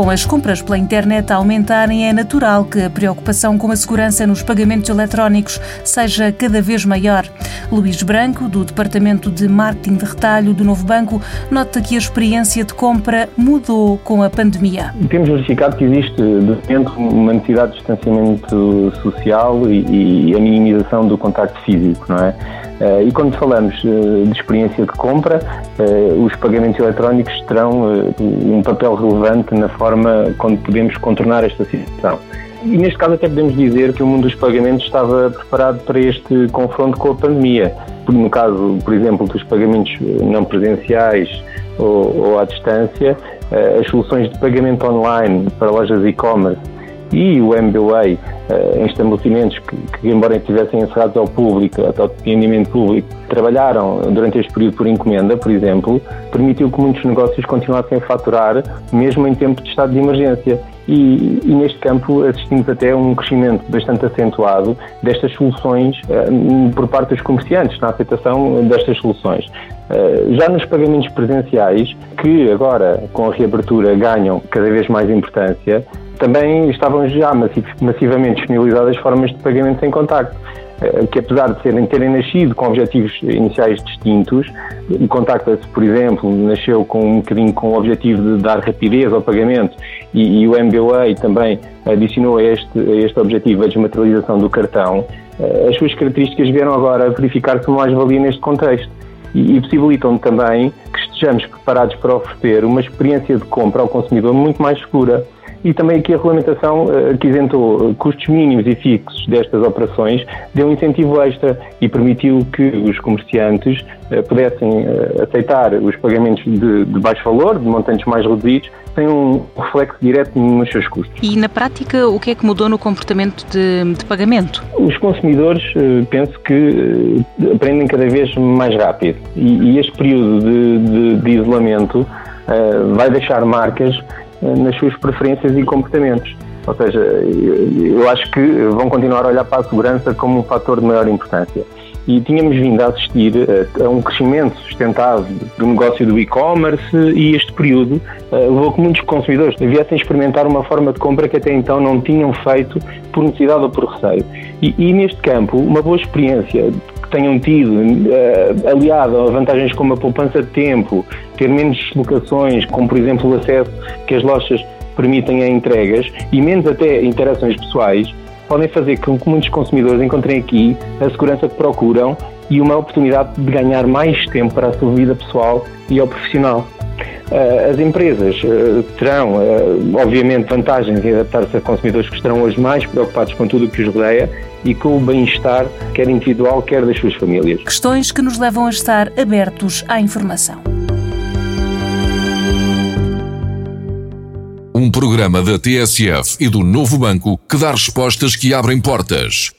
Com as compras pela internet a aumentarem, é natural que a preocupação com a segurança nos pagamentos eletrónicos seja cada vez maior. Luís Branco, do Departamento de Marketing de Retalho do Novo Banco, nota que a experiência de compra mudou com a pandemia. Temos verificado que existe, de momento, uma necessidade de distanciamento social e, e a minimização do contacto físico, não é? Uh, e quando falamos uh, de experiência de compra, uh, os pagamentos eletrónicos terão um papel relevante na forma como podemos contornar esta situação. E neste caso até podemos dizer que o mundo dos pagamentos estava preparado para este confronto com a pandemia. No caso, por exemplo, dos pagamentos não presenciais ou, ou à distância, as soluções de pagamento online para lojas e-commerce e o MBWay em estabelecimentos que, que, embora estivessem encerrados ao público, ao atendimento público, trabalharam durante este período por encomenda, por exemplo, permitiu que muitos negócios continuassem a faturar, mesmo em tempo de estado de emergência. E, e, neste campo assistimos até a um crescimento bastante acentuado destas soluções uh, por parte dos comerciantes, na aceitação destas soluções. Uh, já nos pagamentos presenciais, que agora com a reabertura ganham cada vez mais importância, também estavam já massivamente disponibilizadas formas de pagamento sem contacto eh, que apesar de serem, terem nascido com objetivos iniciais distintos, o Contactless, por exemplo, nasceu com um bocadinho com o objetivo de dar rapidez ao pagamento e, e o MBWay também adicionou a este, a este objetivo a desmaterialização do cartão, eh, as suas características vieram agora a verificar-se uma mais-valia neste contexto e, e possibilitam também estejamos preparados para oferecer uma experiência de compra ao consumidor muito mais segura. E também aqui a regulamentação uh, que isentou custos mínimos e fixos destas operações deu um incentivo extra e permitiu que os comerciantes pudessem uh, aceitar os pagamentos de, de, baixo valor, de montantes mais reduzidos, sem um reflexo direto nos seus custos. E na prática, o que é que mudou no comportamento de, de pagamento? Os consumidores, penso que aprendem cada vez mais rápido e, e este período de, de, de isolamento vai deixar marcas nas suas preferências e comportamentos. Ou seja, eu acho que vão continuar a olhar para a segurança como um fator de maior importância. E tínhamos vindo a assistir a um crescimento sustentado do negócio do e-commerce e este período eh, levou que muitos consumidores viessem experimentar uma forma de compra que até então não tinham feito por necessidade ou por receio. E, e neste campo, uma boa experiência tenham tido, uh, aliado a vantagens como a poupança de tempo, ter menos deslocações, como por exemplo o acesso que as lojas permitem a entregas e menos até interações pessoais, podem fazer com que muitos consumidores encontrem aqui a segurança que procuram e uma oportunidade de ganhar mais tempo para a sua vida pessoal e ao profissional. Eh, as empresas eh, terão, obviamente, vantagens em adaptar-se a consumidores que estarão hoje mais preocupados com tudo o que os rodeia e com o bem-estar, quer individual, quer das suas famílias. Questões que nos levam a estar abertos à informação. Programa da TSF e do Novo Banco que dá respostas que abrem portas.